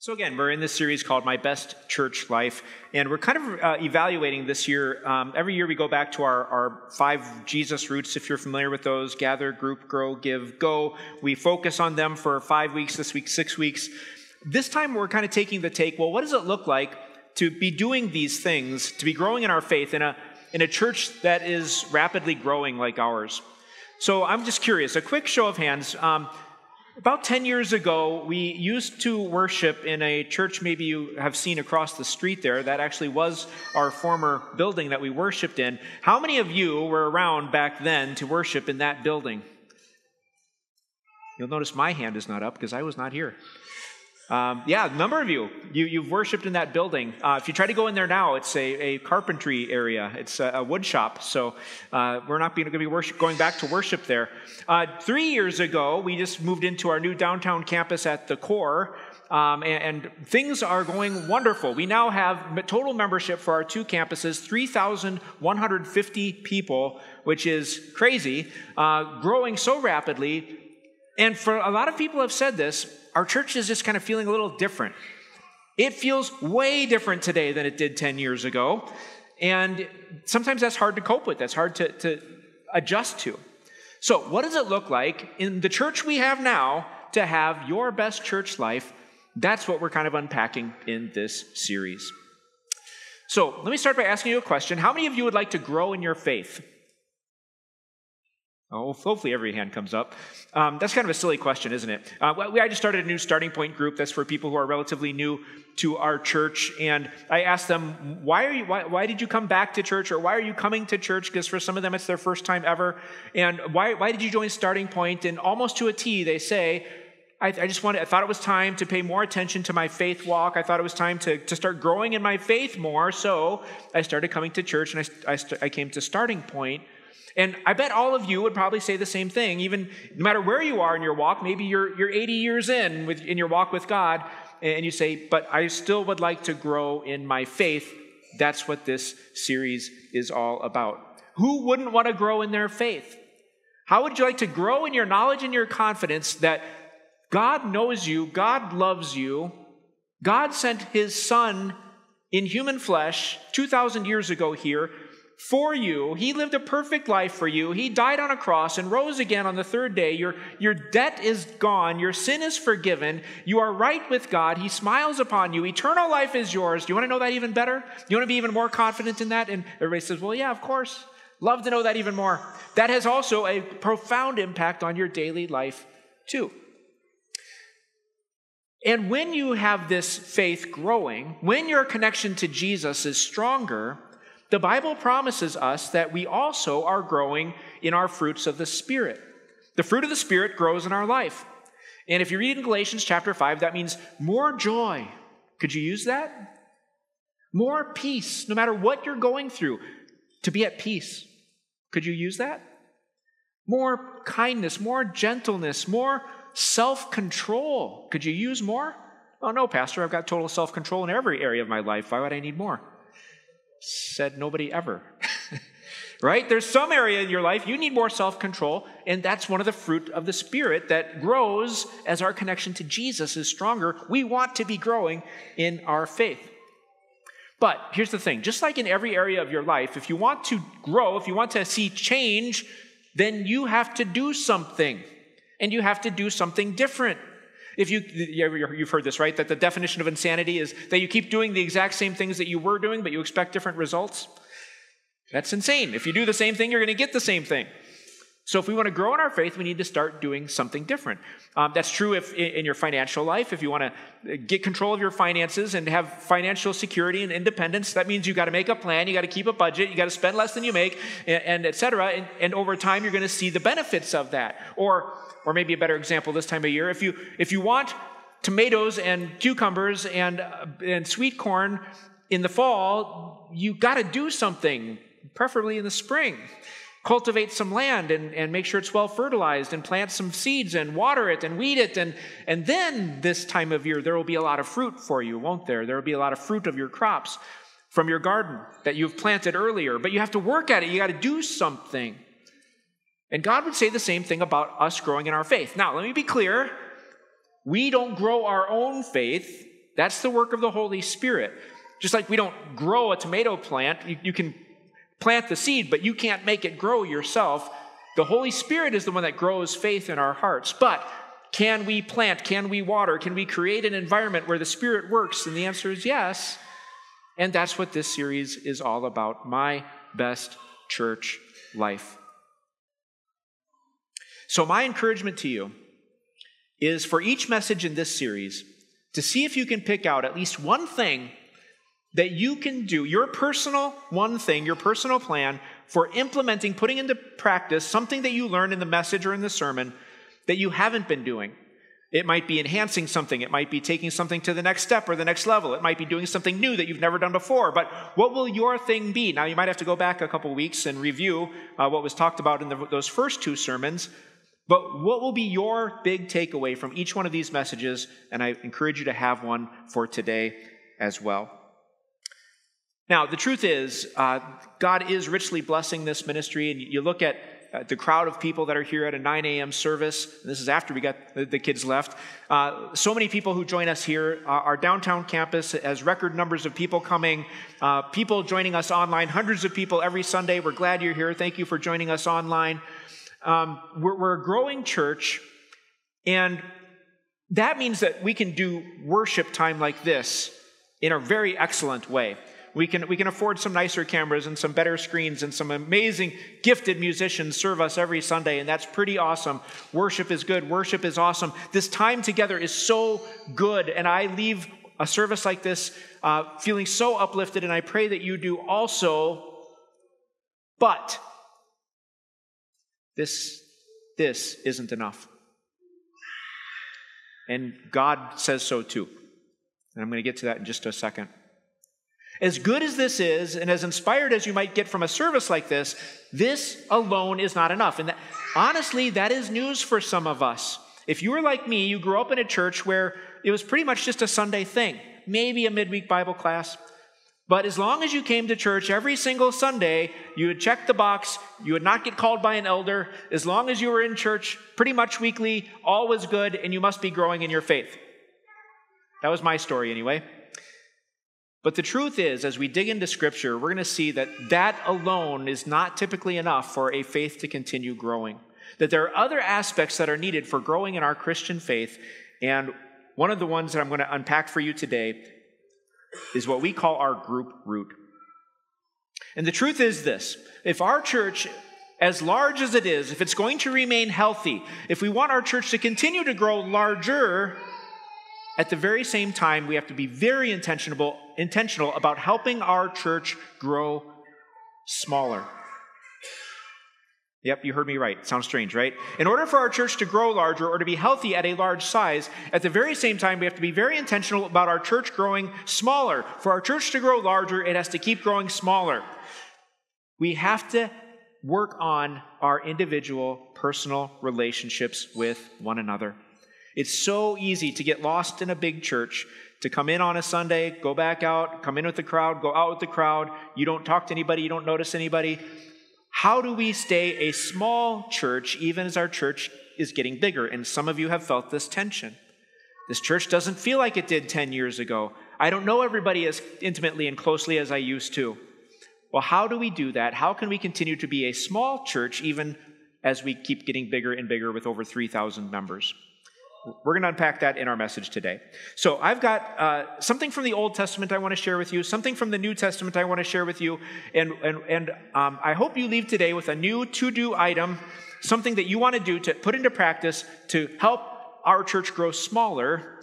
So, again, we're in this series called My Best Church Life, and we're kind of uh, evaluating this year. Um, every year we go back to our, our five Jesus roots, if you're familiar with those gather, group, grow, give, go. We focus on them for five weeks, this week, six weeks. This time we're kind of taking the take well, what does it look like to be doing these things, to be growing in our faith in a, in a church that is rapidly growing like ours? So, I'm just curious a quick show of hands. Um, about 10 years ago, we used to worship in a church maybe you have seen across the street there. That actually was our former building that we worshiped in. How many of you were around back then to worship in that building? You'll notice my hand is not up because I was not here. Um, yeah, a number of you, you you've worshipped in that building. Uh, if you try to go in there now, it's a, a carpentry area. It's a, a wood shop, so uh, we're not going to be worship, going back to worship there. Uh, three years ago, we just moved into our new downtown campus at the core, um, and, and, things are going wonderful. We now have total membership for our two campuses, 3,150 people, which is crazy, uh, growing so rapidly. And for a lot of people have said this, our church is just kind of feeling a little different. It feels way different today than it did 10 years ago. And sometimes that's hard to cope with, that's hard to, to adjust to. So, what does it look like in the church we have now to have your best church life? That's what we're kind of unpacking in this series. So, let me start by asking you a question. How many of you would like to grow in your faith? Oh, hopefully every hand comes up. Um, that's kind of a silly question, isn't it? Uh, we, I just started a new starting point group. That's for people who are relatively new to our church, and I asked them, "Why are you? Why, why did you come back to church, or why are you coming to church?" Because for some of them, it's their first time ever. And why, why did you join Starting Point? And almost to a T, they say, I, I, just wanted, I thought it was time to pay more attention to my faith walk. I thought it was time to, to start growing in my faith more. So I started coming to church and I, I, I came to Starting Point and I bet all of you would probably say the same thing, even no matter where you are in your walk. Maybe you're, you're 80 years in with, in your walk with God, and you say, But I still would like to grow in my faith. That's what this series is all about. Who wouldn't want to grow in their faith? How would you like to grow in your knowledge and your confidence that God knows you, God loves you, God sent his son in human flesh 2,000 years ago here for you. He lived a perfect life for you. He died on a cross and rose again on the third day. Your, your debt is gone. Your sin is forgiven. You are right with God. He smiles upon you. Eternal life is yours. Do you want to know that even better? Do you want to be even more confident in that? And everybody says, Well, yeah, of course. Love to know that even more. That has also a profound impact on your daily life, too. And when you have this faith growing, when your connection to Jesus is stronger, the Bible promises us that we also are growing in our fruits of the Spirit. The fruit of the Spirit grows in our life. And if you read in Galatians chapter 5, that means more joy. Could you use that? More peace, no matter what you're going through, to be at peace. Could you use that? More kindness, more gentleness, more self control. Could you use more? Oh, no, Pastor, I've got total self control in every area of my life. Why would I need more? Said nobody ever. right? There's some area in your life you need more self control, and that's one of the fruit of the Spirit that grows as our connection to Jesus is stronger. We want to be growing in our faith. But here's the thing just like in every area of your life, if you want to grow, if you want to see change, then you have to do something, and you have to do something different. If you, you've heard this, right? That the definition of insanity is that you keep doing the exact same things that you were doing, but you expect different results. That's insane. If you do the same thing, you're going to get the same thing. So, if we want to grow in our faith, we need to start doing something different. Um, that's true if in your financial life. If you want to get control of your finances and have financial security and independence, that means you got to make a plan. You got to keep a budget. You got to spend less than you make, and, and et cetera. And, and over time, you're going to see the benefits of that. Or, or maybe a better example this time of year, if you if you want tomatoes and cucumbers and uh, and sweet corn in the fall, you got to do something, preferably in the spring cultivate some land and, and make sure it's well fertilized and plant some seeds and water it and weed it. And, and then this time of year, there will be a lot of fruit for you, won't there? There will be a lot of fruit of your crops from your garden that you've planted earlier. But you have to work at it, you got to do something. And God would say the same thing about us growing in our faith. Now, let me be clear we don't grow our own faith That's the work of the Holy Spirit. Just like we don't grow a tomato plant, you, you can plant the seed, but you can't make it grow yourself. The Holy Spirit is the one that grows faith in our hearts. But can we plant? Can we water? Can we create an environment where the Spirit works? And the answer is yes. And that's what this series is all about my best church life. So, my encouragement to you is for each message in this series to see if you can pick out at least one thing that you can do, your personal one thing, your personal plan for implementing, putting into practice something that you learned in the message or in the sermon that you haven't been doing. It might be enhancing something. It might be taking something to the next step or the next level. It might be doing something new that you've never done before. But what will your thing be? Now, you might have to go back a couple weeks and review uh, what was talked about in the, those first two sermons. But what will be your big takeaway from each one of these messages? And I encourage you to have one for today as well. Now, the truth is, uh, God is richly blessing this ministry, and you look at uh, the crowd of people that are here at a 9 a.m. service. This is after we got the, kids left. Uh, so many people who join us here. Uh, our downtown campus has record numbers of people coming, uh, people joining us online, hundreds of people every Sunday. We're glad you're here. Thank you for joining us online. Um, we're, we're a growing church, and that means that we can do worship time like this in a very excellent way. We can, we can afford some nicer cameras and some better screens and some amazing, gifted musicians serve us every Sunday, and that's pretty awesome. Worship is good. Worship is awesome. This time together is so good, and I leave a service like this uh, feeling so uplifted, and I pray that you do also. But this, this isn't enough. And God says so too. And I'm going to get to that in just a second. As good as this is, and as inspired as you might get from a service like this, this alone is not enough. And that, honestly, that is news for some of us. If you were like me, you grew up in a church where it was pretty much just a Sunday thing, maybe a midweek Bible class. But as long as you came to church every single Sunday, you would check the box, you would not get called by an elder. As long as you were in church pretty much weekly, all was good, and you must be growing in your faith. That was my story, anyway. But the truth is, as we dig into Scripture, we're going to see that that alone is not typically enough for a faith to continue growing. That there are other aspects that are needed for growing in our Christian faith. And one of the ones that I'm going to unpack for you today is what we call our group root. And the truth is this if our church, as large as it is, if it's going to remain healthy, if we want our church to continue to grow larger, at the very same time, we have to be very intentional, intentional about helping our church grow smaller. Yep, you heard me right. Sounds strange, right? In order for our church to grow larger or to be healthy at a large size, at the very same time, we have to be very intentional about our church growing smaller. For our church to grow larger, it has to keep growing smaller. We have to work on our individual personal relationships with one another. It's so easy to get lost in a big church, to come in on a Sunday, go back out, come in with the crowd, go out with the crowd. You don't talk to anybody, you don't notice anybody. How do we stay a small church even as our church is getting bigger? And some of you have felt this tension. This church doesn't feel like it did 10 years ago. I don't know everybody as intimately and closely as I used to. Well, how do we do that? How can we continue to be a small church even as we keep getting bigger and bigger with over 3,000 members? We're going to unpack that in our message today. So, I've got uh, something from the Old Testament I want to share with you, something from the New Testament I want to share with you, and, and, and um, I hope you leave today with a new to do item, something that you want to do to put into practice to help our church grow smaller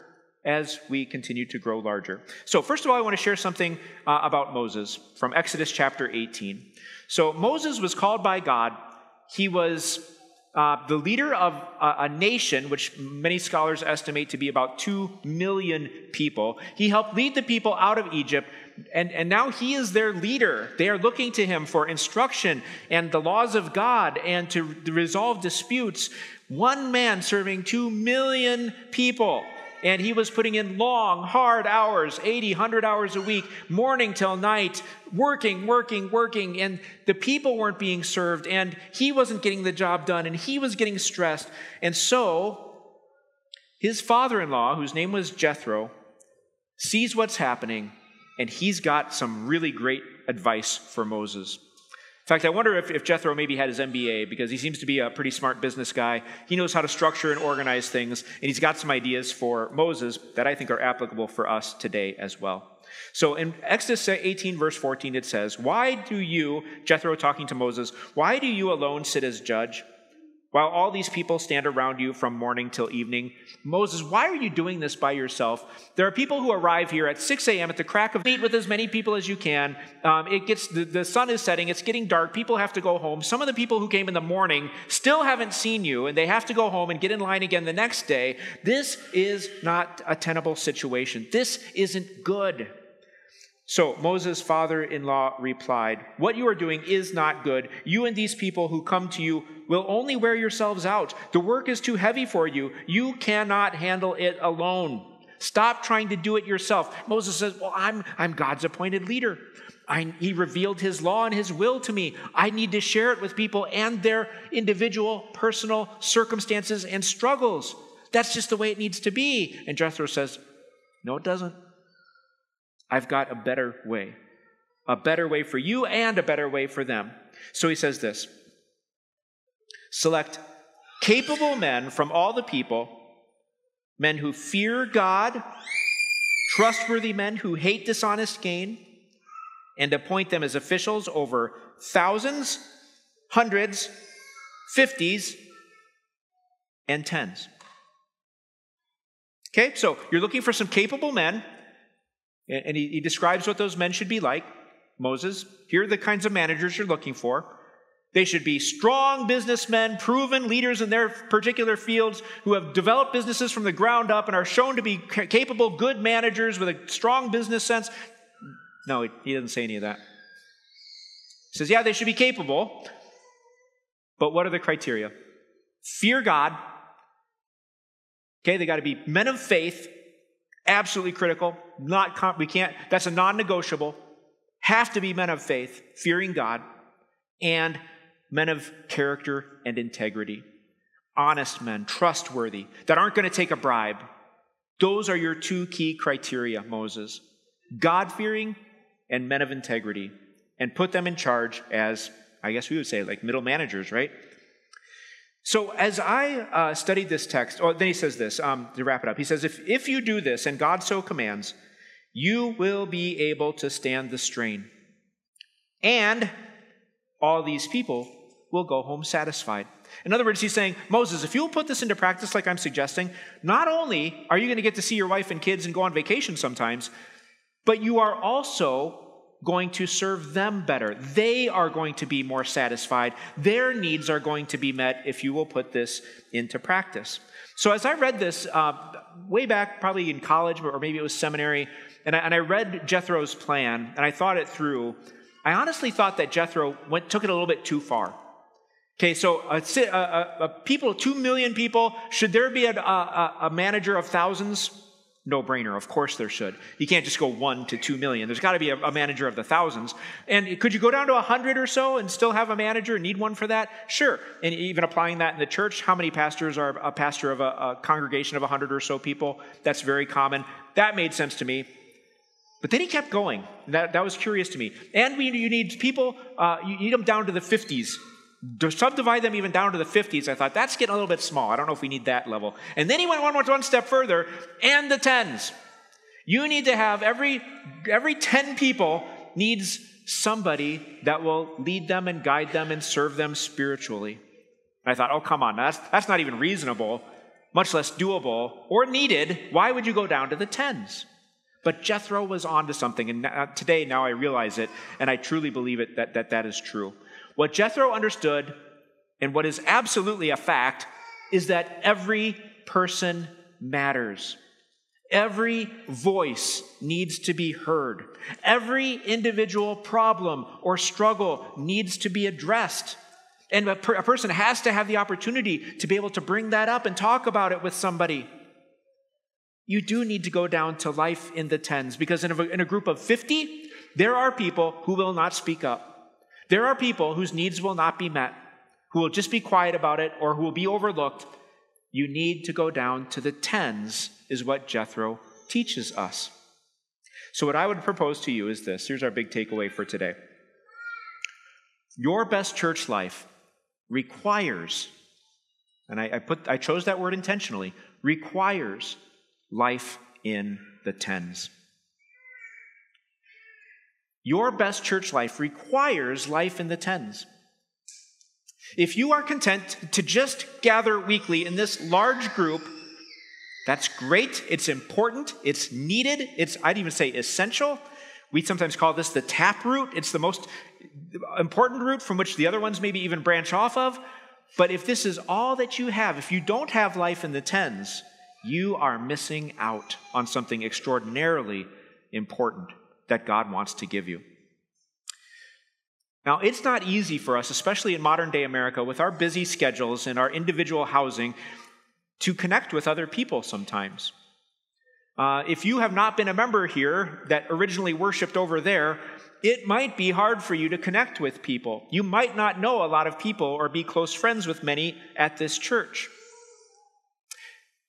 as we continue to grow larger. So, first of all, I want to share something uh, about Moses from Exodus chapter 18. So, Moses was called by God. He was uh, the leader of a, a, nation, which many scholars estimate to be about 2 million people. He helped lead the people out of Egypt, and, and now he is their leader. They are looking to him for instruction and the laws of God and to resolve disputes. One man serving 2 million people and he was putting in long, hard hours 80, 100 hours a week, morning till night, working, working, working. And the people weren't being served, and he wasn't getting the job done, and he was getting stressed. And so, his father in law, whose name was Jethro, sees what's happening, and he's got some really great advice for Moses. In fact, I wonder if, if Jethro maybe had his MBA because he seems to be a pretty smart business guy. He knows how to structure and organize things, and he's got some ideas for Moses that I think are applicable for us today as well. So in Exodus 18, verse 14, it says, Why do you, Jethro talking to Moses, why do you alone sit as judge? While all these people stand around you from morning till evening, Moses, why are you doing this by yourself? There are people who arrive here at 6 a.m. at the crack of meet with as many people as you can. Um, it gets the, the sun is setting, it's getting dark. People have to go home. Some of the people who came in the morning still haven't seen you, and they have to go home and get in line again the next day. This is not a tenable situation. This isn't good. So Moses' father in law replied, What you are doing is not good. You and these people who come to you will only wear yourselves out. The work is too heavy for you. You cannot handle it alone. Stop trying to do it yourself. Moses says, Well, I'm, I'm God's appointed leader. I, he revealed his law and his will to me. I need to share it with people and their individual, personal circumstances and struggles. That's just the way it needs to be. And Jethro says, No, it doesn't. I've got a better way. A better way for you and a better way for them. So he says this Select capable men from all the people, men who fear God, trustworthy men who hate dishonest gain, and appoint them as officials over thousands, hundreds, fifties, and tens. Okay, so you're looking for some capable men and he, he describes what those men should be like. Moses, here are the kinds of managers you're looking for. They should be strong businessmen, proven leaders in their particular fields who have developed businesses from the ground up and are shown to be capable, good managers with a strong business sense. No, he doesn't say any of that. He says, yeah, they should be capable, but what are the criteria? Fear God. Okay, they got to be men of faith, absolutely critical. Not we can't. That's a non-negotiable. Have to be men of faith, fearing God, and men of character and integrity, honest men, trustworthy, that aren't going to take a bribe. Those are your two key criteria, Moses: God-fearing and men of integrity, and put them in charge as, I guess we would say, like middle managers, right? So, as I uh, studied this text, or oh, then he says this um, to wrap it up. He says, if, if you do this, and God so commands, you will be able to stand the strain. And all these people will go home satisfied. In other words, he's saying, Moses, if you'll put this into practice like I'm suggesting, not only are you going to get to see your wife and kids and go on vacation sometimes, but you are also going to serve them better. They are going to be more satisfied. Their needs are going to be met if you will put this into practice. So, as I read this uh, way back, probably in college, or maybe it was seminary, and I, and I read Jethro's plan and I thought it through, I honestly thought that Jethro went, took it a little bit too far. Okay, so a, a, a people, two million people, should there be a, a manager of thousands? No brainer. Of course there should. You can't just go one to two million. There's got to be a, a, manager of the thousands. And could you go down to a hundred or so and still have a manager? and Need one for that? Sure. And even applying that in the church, how many pastors are a pastor of a, a congregation of a hundred or so people? That's very common. That made sense to me. But then he kept going. That, that was curious to me. And we, you need people, uh, you need them down to the 50s to subdivide them even down to the 50s, I thought that's getting a little bit small. I don't know if we need that level. And then he went one, one step further, and the tens. You need to have every every 10 people needs somebody that will lead them and guide them and serve them spiritually. And I thought, oh come on, that's that's not even reasonable, much less doable or needed. Why would you go down to the tens? But Jethro was onto something, and today now I realize it, and I truly believe it that that, that is true. What Jethro understood, and what is absolutely a fact, is that every person matters. Every voice needs to be heard. Every individual problem or struggle needs to be addressed. And a, per- a, person has to have the opportunity to be able to bring that up and talk about it with somebody. You do need to go down to life in the tens because in a, in a group of 50, there are people who will not speak up. There are people whose needs will not be met, who will just be quiet about it or who will be overlooked. You need to go down to the tens, is what Jethro teaches us. So, what I would propose to you is this here's our big takeaway for today. Your best church life requires, and I, I, put, I chose that word intentionally, requires life in the tens. Your best church life requires life in the tens. If you are content to just gather weekly in this large group, that's great. It's important. It's needed. It's, I'd even say, essential. We sometimes call this the tap root. It's the most important root from which the other ones maybe even branch off of. But if this is all that you have, if you don't have life in the tens, you are missing out on something extraordinarily important that God wants to give you. Now, it's not easy for us, especially in modern day America, with our busy schedules and our individual housing, to connect with other people sometimes. Uh, if you have not been a member here that originally worshiped over there, it might be hard for you to connect with people. You might not know a lot of people or be close friends with many at this church.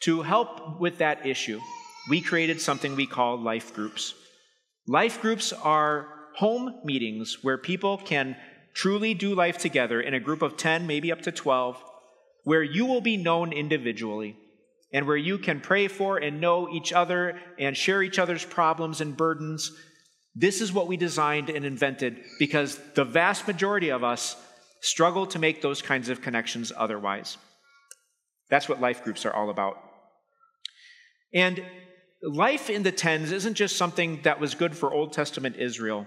To help with that issue, we created something we call life groups. Life groups are home meetings where people can truly do life together in a group of 10, maybe up to 12, where you will be known individually and where you can pray for and know each other and share each other's problems and burdens this is what we designed and invented because the vast majority of us struggle to make those kinds of connections otherwise. That's what life groups are all about. And life in the tens isn't just something that was good for Old Testament Israel.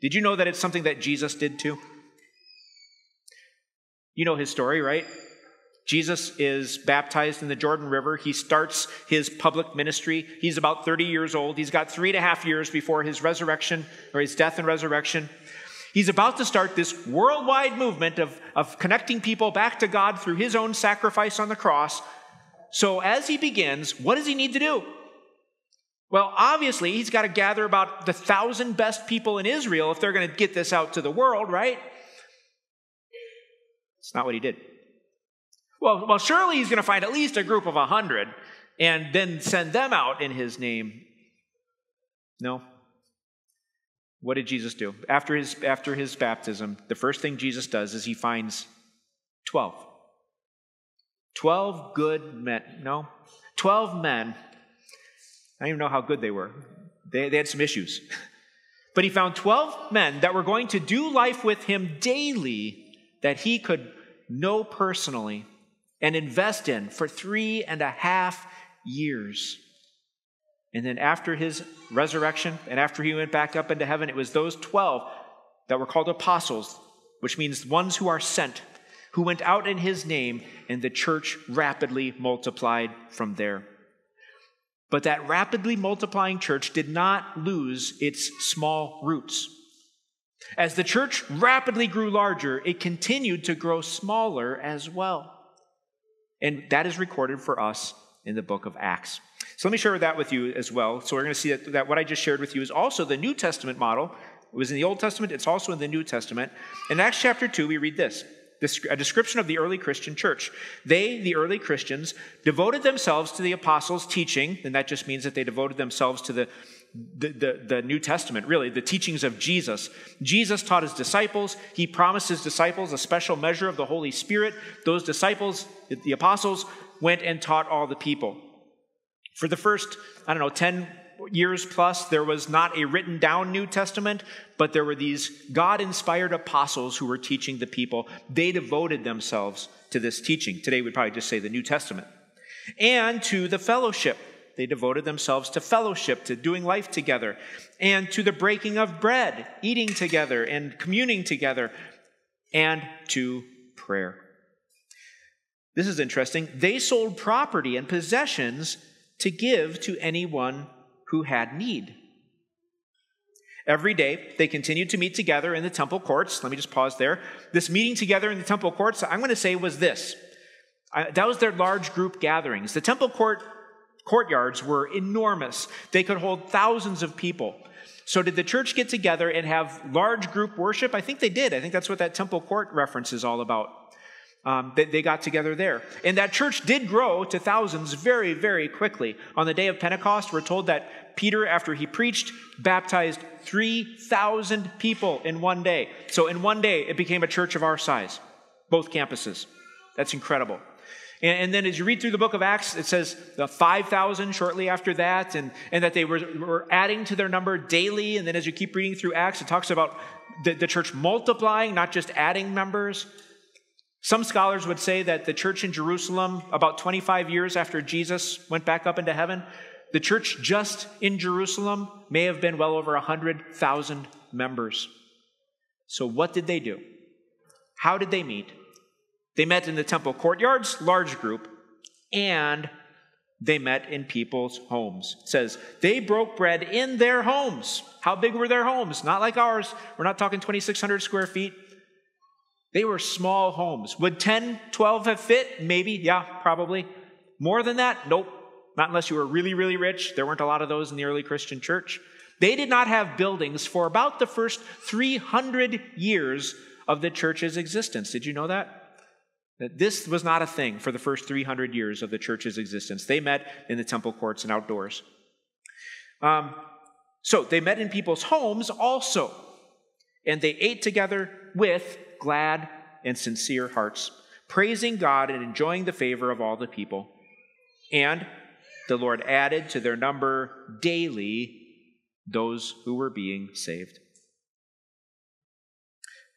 Did you know that it's something that Jesus did too? You know his story, right? Jesus is baptized in the Jordan River. He starts his public ministry. He's about 30 years old. He's got three and a half years before his resurrection or his death and resurrection. He's about to start this worldwide movement of, of connecting people back to God through his own sacrifice on the cross. So, as he begins, what does he need to do? Well, obviously, he's got to gather about the thousand best people in Israel if they're going to get this out to the world, right? It's not what he did. Well, well, surely he's going to find at least a group of a hundred and then send them out in his name. No. What did Jesus do? After his, after his baptism, the first thing Jesus does is he finds 12. 12 good men. No, 12 men. I don't even know how good they were. They, they had some issues. But he found 12 men that were going to do life with him daily that he could know personally and invest in for three and a half years. And then after his resurrection and after he went back up into heaven, it was those 12 that were called apostles, which means ones who are sent, who went out in his name, and the church rapidly multiplied from there. But that rapidly multiplying church did not lose its small roots. As the church rapidly grew larger, it continued to grow smaller as well. And that is recorded for us in the book of Acts. So let me share that with you as well. So we're going to see that, that what I just shared with you is also the New Testament model. It was in the Old Testament, it's also in the New Testament. In Acts chapter 2, we read this a description of the early Christian church. They, the early Christians, devoted themselves to the apostles' teaching, and that just means that they devoted themselves to the the, the, the, New Testament, really, the teachings of Jesus. Jesus taught his disciples. He promised his disciples a special measure of the Holy Spirit. Those disciples, the apostles, went and taught all the people. For the first, I don't know, 10 years plus, there was not a written down New Testament, but there were these God inspired apostles who were teaching the people. They devoted themselves to this teaching. Today, we'd probably just say the New Testament. And to the fellowship they devoted themselves to fellowship, to doing life together, and to the breaking of bread, eating together and communing together, and to prayer. This is interesting. They sold property and possessions to give to anyone who had need. Every day, they continued to meet together in the temple courts. Let me just pause there. This meeting together in the temple courts, I'm going to say, was this. that was their large group gatherings. The temple court courtyards were enormous. They could hold thousands of people. So, did the church get together and have large group worship? I think they did. I think that's what that temple court reference is all about. Um, they, they got together there. And that church did grow to thousands very, very quickly. On the day of Pentecost, we're told that Peter, after he preached, baptized 3,000 people in one day. So in one day, it became a church of our size, both campuses. That's incredible. And, then as you read through the book of Acts, it says the 5,000 shortly after that, and, and that they were, were adding to their number daily. And then as you keep reading through Acts, it talks about the, the church multiplying, not just adding members. Some scholars would say that the church in Jerusalem, about 25 years after Jesus went back up into heaven, the church just in Jerusalem may have been well over 100,000 members. So, what did they do? How did they meet? They met in the temple courtyards, large group, and they met in people's homes. It says they broke bread in their homes. How big were their homes? Not like ours. We're not talking 2,600 square feet. They were small homes. Would 10, 12 have fit? Maybe. Yeah, probably. More than that? Nope. Not unless you were really, really rich. There weren't a lot of those in the early Christian church. They did not have buildings for about the first 300 years of the church's existence. Did you know that? That this was not a thing for the first 300 years of the church's existence. They met in the temple courts and outdoors. Um, so they met in people's homes also, and they ate together with glad and sincere hearts, praising God and enjoying the favor of all the people. And the Lord added to their number daily those who were being saved.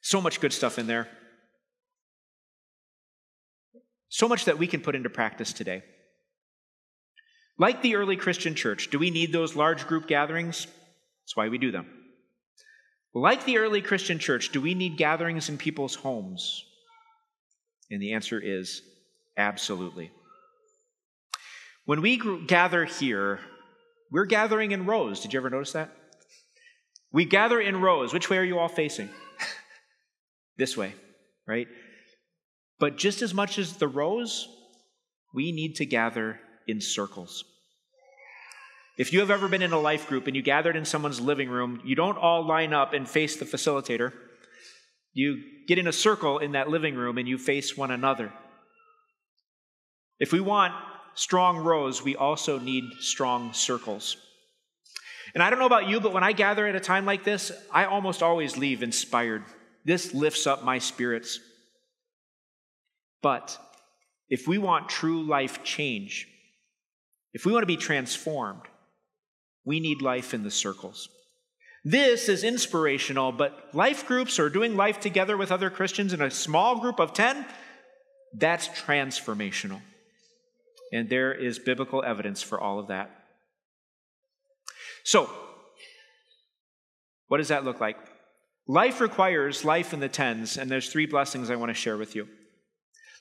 So much good stuff in there. So much that we can put into practice today. Like the early Christian church, do we need those large group gatherings? That's why we do them. Like the early Christian church, do we need gatherings in people's homes? And the answer is absolutely. When we gather here, we're gathering in rows. Did you ever notice that? We gather in rows. Which way are you all facing? this way, right? But just as much as the rows, we need to gather in circles. If you have ever been in a life group and you gathered in someone's living room, you don't all line up and face the facilitator. You get in a circle in that living room and you face one another. If we want strong rows, we also need strong circles. And I don't know about you, but when I gather at a time like this, I almost always leave inspired. This lifts up my spirits. But if we want true life change, if we want to be transformed, we need life in the circles. This is inspirational, but life groups or doing life together with other Christians in a small group of 10, that's transformational. And there is biblical evidence for all of that. So, what does that look like? Life requires life in the tens, and there's three blessings I want to share with you.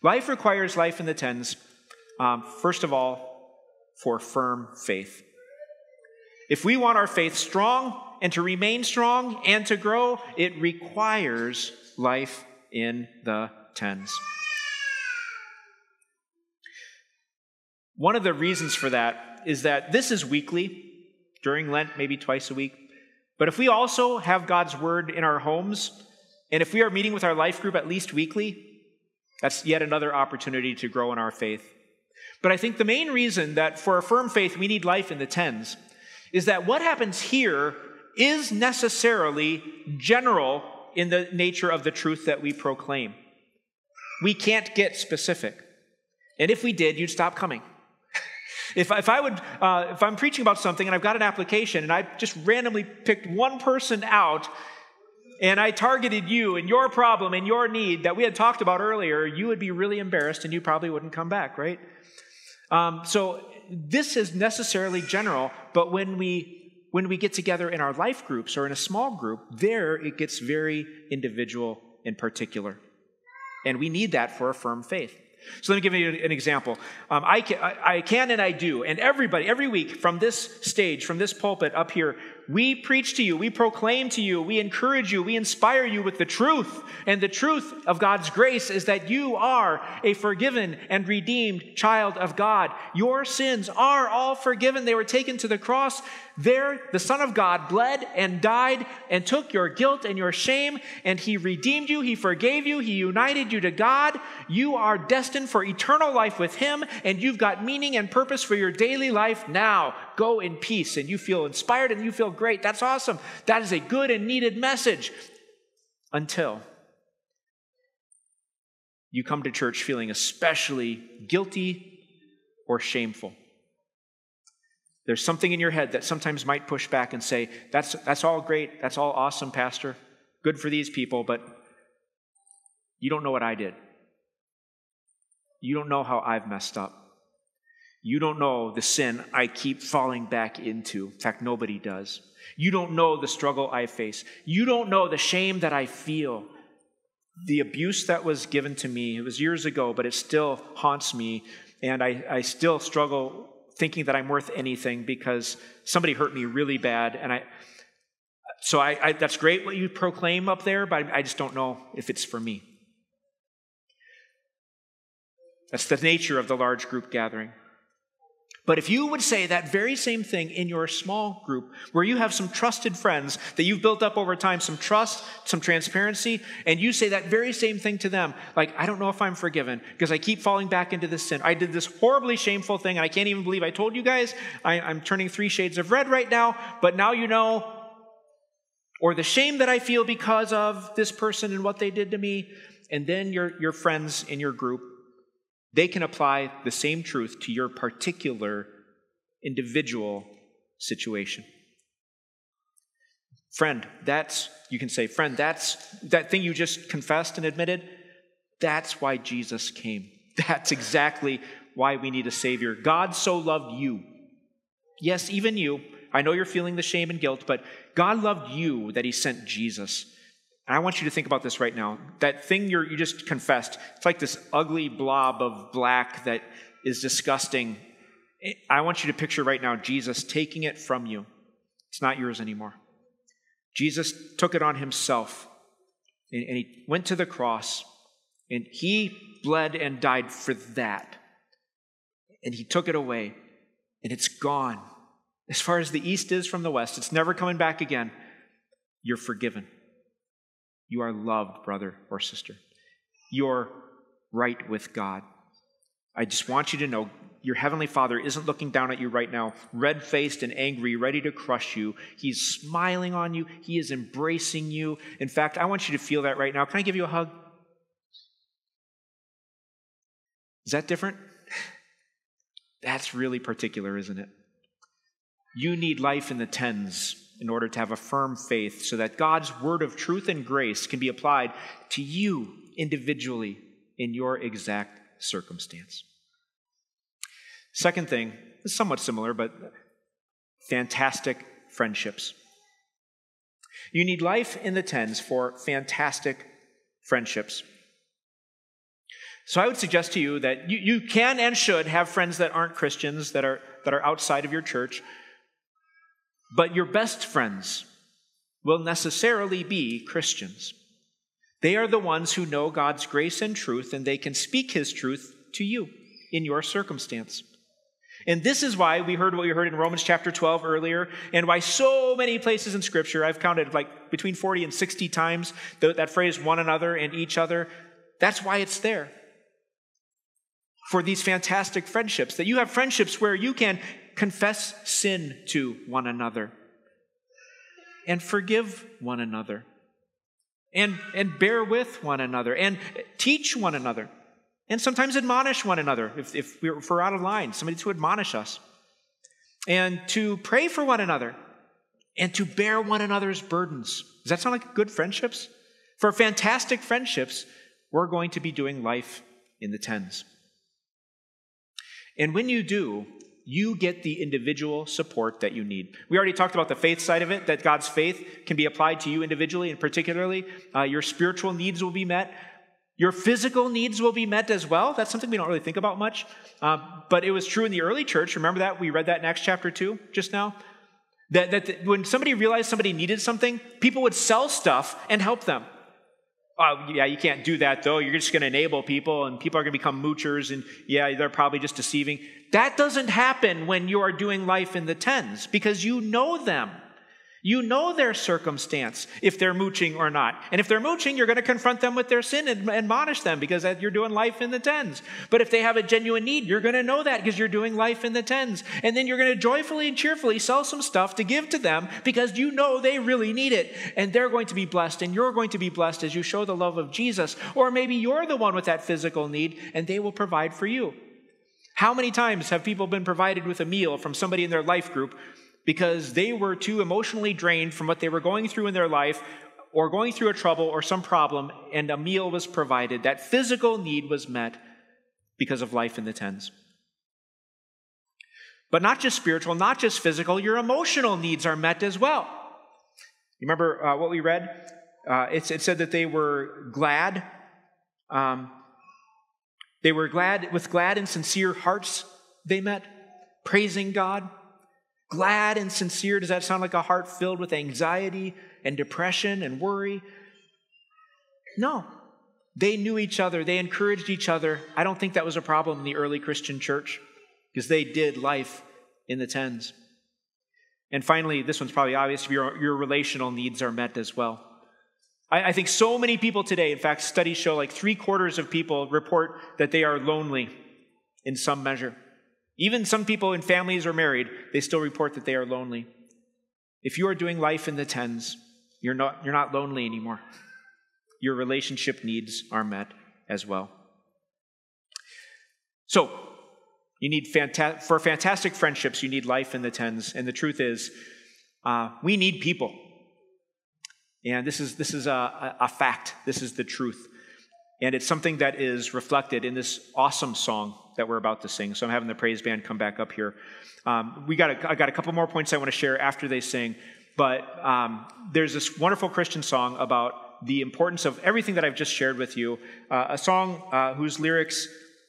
Life requires life in the tens, um, first of all, for firm faith. If we want our faith strong and to remain strong and to grow, it requires life in the tens. One of the reasons for that is that this is weekly, during Lent, maybe twice a week. But if we also have God's word in our homes, and if we are meeting with our life group at least weekly, that's yet another opportunity to grow in our faith. But I think the main reason that for a firm faith we need life in the tens is that what happens here is necessarily general in the nature of the truth that we proclaim. We can't get specific. And if we did, you'd stop coming. If, if I would, uh, if I'm preaching about something and I've got an application and I just randomly picked one person out and I targeted you and your problem and your need that we had talked about earlier, you would be really embarrassed and you probably wouldn't come back, right? Um, so this is necessarily general, but when we when we get together in our life groups or in a small group, there it gets very individual and particular. And we need that for a firm faith. So let me give you an example. Um, I, can, I, I can and I do, and everybody, every week from this stage, from this pulpit up here, we preach to you, we proclaim to you, we encourage you, we inspire you with the truth. And the truth of God's grace is that you are a forgiven and redeemed child of God. Your sins are all forgiven. They were taken to the cross. There, the Son of God bled and died and took your guilt and your shame, and He redeemed you, He forgave you, He united you to God. You are destined for eternal life with Him, and you've got meaning and purpose for your daily life now. Go in peace, and you feel inspired and you feel great. That's awesome. That is a good and needed message until you come to church feeling especially guilty or shameful. There's something in your head that sometimes might push back and say, That's, that's all great. That's all awesome, Pastor. Good for these people, but you don't know what I did. You don't know how I've messed up. You don't know the sin I keep falling back into. In fact, nobody does. You don't know the struggle I face. You don't know the shame that I feel. The abuse that was given to me, it was years ago, but it still haunts me. And I, I still struggle thinking that I'm worth anything because somebody hurt me really bad. And I, so I, I that's great what you proclaim up there, but I, I just don't know if it's for me. That's the nature of the large group gathering. But if you would say that very same thing in your small group, where you have some trusted friends that you've built up over time, some trust, some transparency, and you say that very same thing to them, like, I don't know if I'm forgiven because I keep falling back into this sin. I did this horribly shameful thing, and I can't even believe I told you guys. I, I'm turning three shades of red right now, but now you know. Or the shame that I feel because of this person and what they did to me. And then your, your friends in your group they can apply the same truth to your particular individual situation. Friend, that's, you can say, friend, that's that thing you just confessed and admitted. That's why Jesus came. That's exactly why we need a Savior. God so loved you. Yes, even you. I know you're feeling the shame and guilt, but God loved you that He sent Jesus. And I want you to think about this right now. That thing you just confessed, it's like this ugly blob of black that is disgusting. I want you to picture right now Jesus taking it from you. It's not yours anymore. Jesus took it on himself and, and he went to the cross and he bled and died for that. And he took it away and it's gone. As far as the east is from the west, it's never coming back again. You're forgiven. You are loved, brother or sister. You're right with God. I just want you to know your heavenly Father isn't looking down at you right now, red faced and angry, ready to crush you. He's smiling on you, He is embracing you. In fact, I want you to feel that right now. Can I give you a hug? Is that different? That's really particular, isn't it? You need life in the tens in order to have a firm faith so that God's word of truth and grace can be applied to you individually in your exact circumstance. Second thing is somewhat similar, but fantastic friendships. You need life in the tens for fantastic friendships. So I would suggest to you that you, you can and should have friends that aren't Christians, that are, that are outside of your church. But your best friends will necessarily be Christians. They are the ones who know God's grace and truth, and they can speak His truth to you in your circumstance. And this is why we heard what we heard in Romans chapter 12 earlier, and why so many places in Scripture, I've counted like between 40 and 60 times that phrase one another and each other. That's why it's there. For these fantastic friendships, that you have friendships where you can confess sin to one another and forgive one another and, and bear with one another and teach one another and sometimes admonish one another if, if we're out of line, somebody to admonish us and to pray for one another and to bear one another's burdens. Does that sound like good friendships? For fantastic friendships, we're going to be doing life in the tens. And when you do, you get the individual support that you need. We already talked about the faith side of it, that God's faith can be applied to you individually and particularly. Uh, your spiritual needs will be met. Your physical needs will be met as well. That's something we don't really think about much. Uh, but it was true in the early church. Remember that? We read that in Acts chapter 2 just now. That, that when somebody realized somebody needed something, people would sell stuff and help them. Oh, yeah, you can't do that though. You're just going to enable people, and people are going to become moochers, and yeah, they're probably just deceiving. That doesn't happen when you are doing life in the tens because you know them. You know their circumstance, if they're mooching or not. And if they're mooching, you're going to confront them with their sin and admonish them because you're doing life in the tens. But if they have a genuine need, you're going to know that because you're doing life in the tens. And then you're going to joyfully and cheerfully sell some stuff to give to them because you know they really need it. And they're going to be blessed, and you're going to be blessed as you show the love of Jesus. Or maybe you're the one with that physical need, and they will provide for you. How many times have people been provided with a meal from somebody in their life group because they were too emotionally drained from what they were going through in their life or going through a trouble or some problem, and a meal was provided. That physical need was met because of life in the tens. But not just spiritual, not just physical, your emotional needs are met as well. You remember uh, what we read? Uh, it, it, said that they were glad. Um, they were glad, with glad and sincere hearts, they met, praising God glad and sincere? Does that sound like a heart filled with anxiety and depression and worry? No. They knew each other, they encouraged each other. I don't think that was a problem in the early Christian church because they did life in the tens. And finally, this one's probably obvious your, your relational needs are met as well. I, I think so many people today, in fact, studies show like three quarters of people report that they are lonely in some measure. Even some people in families or married, they still report that they are lonely. If you are doing life in the tens, you're not, you're not lonely anymore. Your relationship needs are met as well. So, you need fanta- for fantastic friendships, you need life in the tens. And the truth is, uh, we need people. And this is, this is a, a fact. This is the truth. And it's something that is reflected in this awesome song that we're about to sing. So I'm having the praise band come back up here. Um, we got a, I got a couple more points I want to share after they sing. But um, there's this wonderful Christian song about the importance of everything that I've just shared with you, uh, a song uh, whose lyrics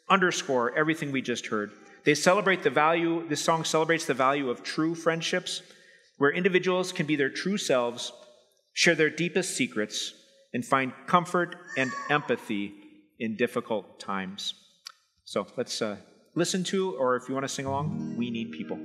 underscore everything we just heard. They celebrate the value, this song celebrates the value of true friendships, where individuals can be their true selves, share their deepest secrets, and find comfort and empathy in difficult times. So let's uh, listen to, or if you want to sing along, We Need People.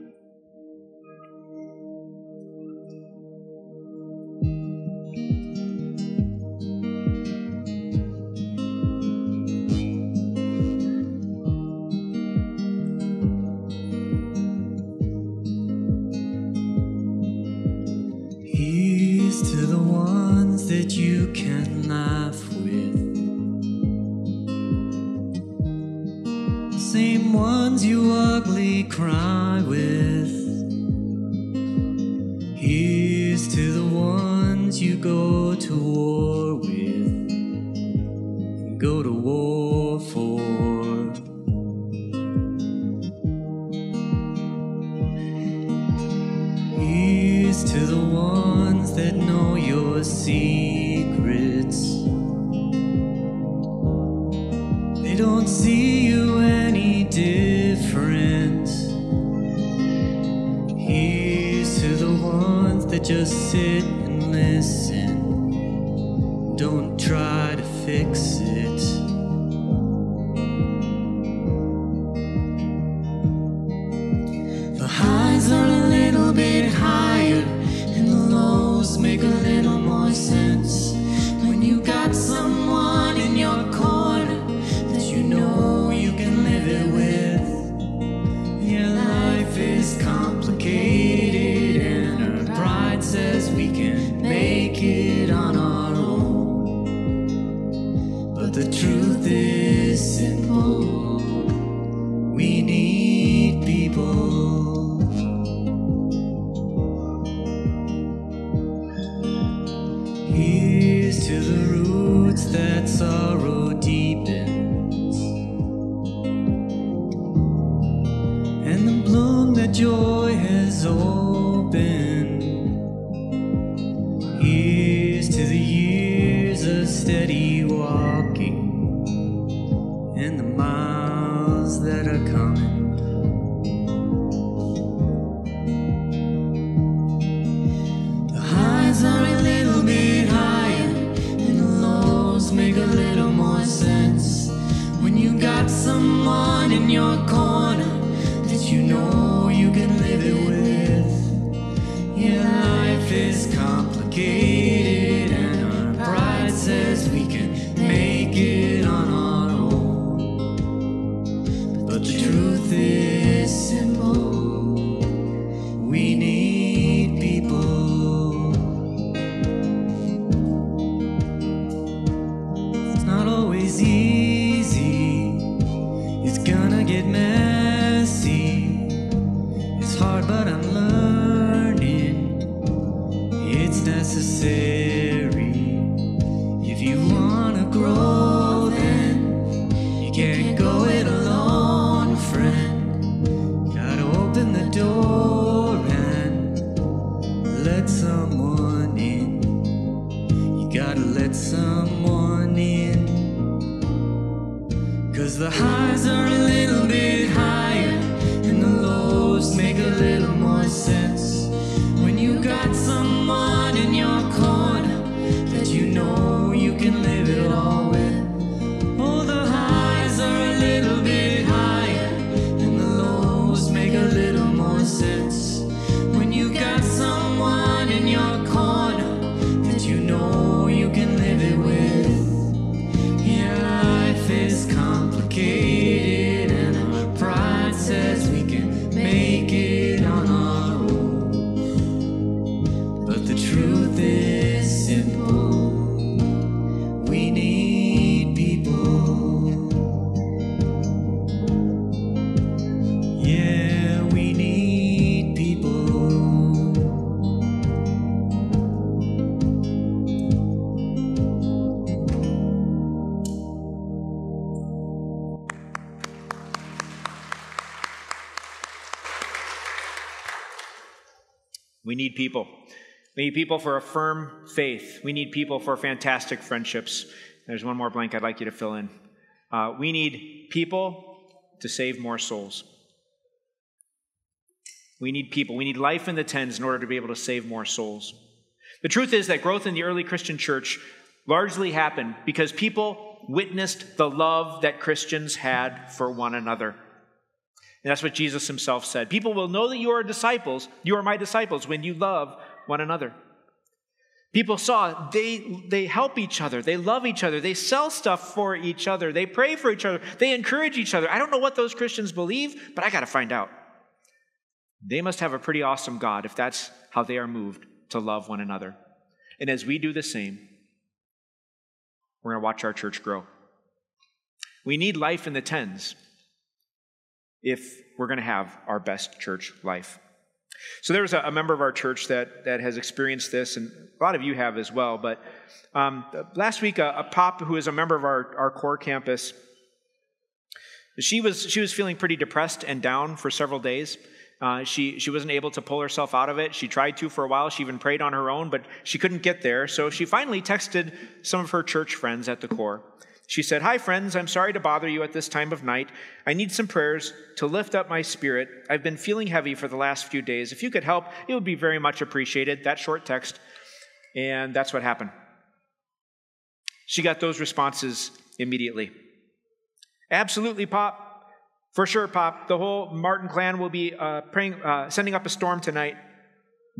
Steady walking your corner We need people for a firm faith. We need people for fantastic friendships. There's one more blank I'd like you to fill in. Uh, we need people to save more souls. We need people. We need life in the tens in order to be able to save more souls. The truth is that growth in the early Christian church largely happened because people witnessed the love that Christians had for one another. And that's what Jesus himself said. People will know that you are disciples, you are my disciples, when you love one another. People saw they, they help each other, they love each other, they sell stuff for each other, they pray for each other, they encourage each other. I don't know what those Christians believe, but I got to find out. They must have a pretty awesome God if that's how they are moved to love one another. And as we do the same, we're going to watch our church grow. We need life in the tens if we're going to have our best church life. So there was a, a, member of our church that, that has experienced this, and a lot of you have as well. But um, last week, a, a, pop who is a member of our, our core campus, she was, she was feeling pretty depressed and down for several days. Uh, she, she wasn't able to pull herself out of it. She tried to for a while. She even prayed on her own, but she couldn't get there. So she finally texted some of her church friends at the core. She said, Hi, friends, I'm sorry to bother you at this time of night. I need some prayers to lift up my spirit. I've been feeling heavy for the last few days. If you could help, it would be very much appreciated. That short text. And that's what happened. She got those responses immediately. Absolutely, Pop. For sure, Pop. The whole Martin clan will be uh, praying, uh, sending up a storm tonight.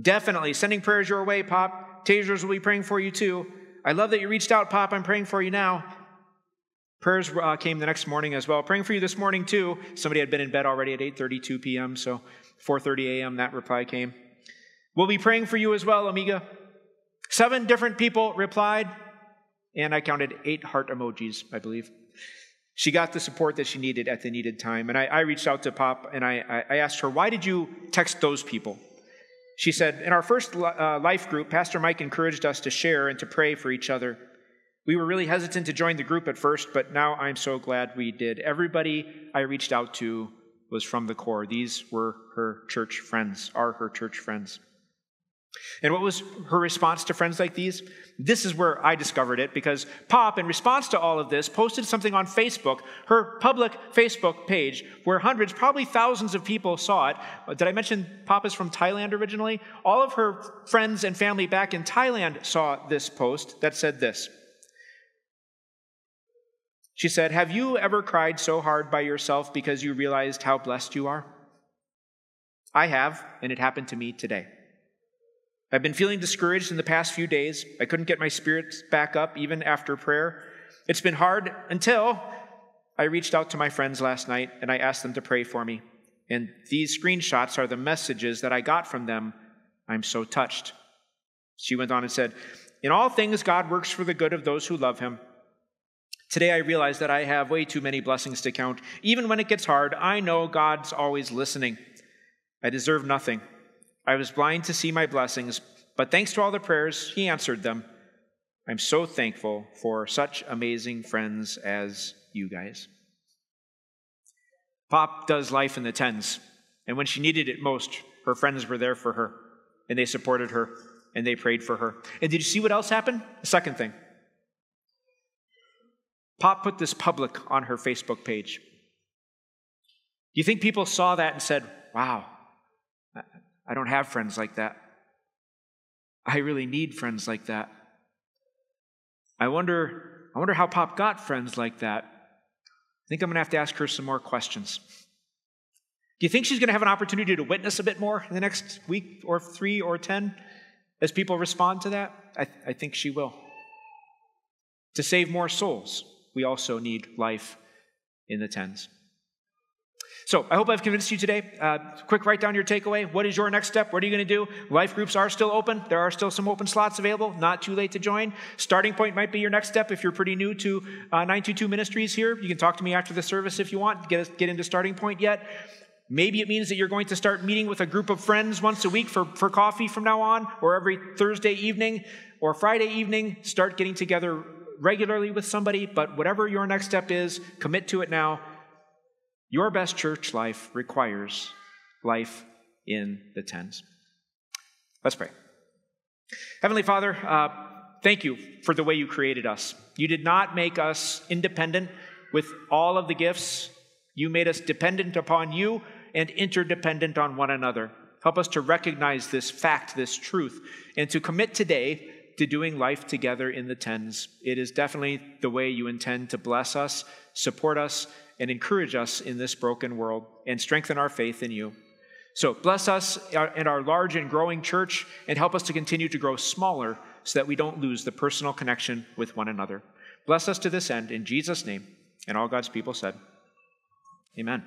Definitely. Sending prayers your way, Pop. Tasers will be praying for you too. I love that you reached out, Pop. I'm praying for you now. Prayers uh, came the next morning as well. Praying for you this morning too. Somebody had been in bed already at 8:32 p.m. So 4:30 a.m. that reply came. We'll be praying for you as well, Amiga. Seven different people replied, and I counted eight heart emojis, I believe. She got the support that she needed at the needed time. And I, I reached out to Pop and I, I, asked her, Why did you text those people? She said, In our first uh, life group, Pastor Mike encouraged us to share and to pray for each other. We were really hesitant to join the group at first, but now I'm so glad we did. Everybody I reached out to was from the core. These were her church friends, are her church friends. And what was her response to friends like these? This is where I discovered it because Pop, in response to all of this, posted something on Facebook, her public Facebook page, where hundreds, probably thousands of people saw it. Uh, did I mention Pop is from Thailand originally? All of her friends and family back in Thailand saw this post that said this She said, Have you ever cried so hard by yourself because you realized how blessed you are? I have, and it happened to me today. I've been feeling discouraged in the past few days. I couldn't get my spirits back up even after prayer. It's been hard until I reached out to my friends last night and I asked them to pray for me. And these screenshots are the messages that I got from them. I'm so touched. She went on and said, In all things, God works for the good of those who love him. Today, I realize that I have way too many blessings to count. Even when it gets hard, I know God's always listening. I deserve nothing. I was blind to see my blessings, but thanks to all the prayers, He answered them. I'm so thankful for such amazing friends as you guys. Pop does life in the tens, and when she needed it most, her friends were there for her, and they supported her, and they prayed for her. And did you see what else happened? The second thing. Pop put this public on her Facebook page. Do you think people saw that and said, wow, I don't have friends like that? I really need friends like that. I wonder, I wonder how Pop got friends like that. I think I'm going to have to ask her some more questions. Do you think she's going to have an opportunity to witness a bit more in the next week or three or ten as people respond to that? I, I think she will. To save more souls, we also need life in the tens. So I hope I've convinced you today. Uh, quick, write down your takeaway. What is your next step? What are you going to do? Life groups are still open. There are still some open slots available. Not too late to join. Starting point might be your next step if you're pretty new to uh, 922 Ministries here. You can talk to me after the service if you want. Get, get into starting point yet. Maybe it means that you're going to start meeting with a group of friends once a week for, for coffee from now on, or every Thursday evening or Friday evening. Start getting together regularly with somebody, but whatever your next step is, commit to it now your best church life requires life in the tens. Let's pray. Heavenly Father, uh, thank you for the way you created us. You did not make us independent with all of the gifts. You made us dependent upon you and interdependent on one another. Help us to recognize this fact, this truth, and to commit today to doing life together in the tens. It is definitely the way you intend to bless us, support us, and encourage us in this broken world and strengthen our faith in you. So bless us uh, and our large and growing church and help us to continue to grow smaller so that we don't lose the personal connection with one another. Bless us to this end in Jesus' name. And all God's people said, Amen.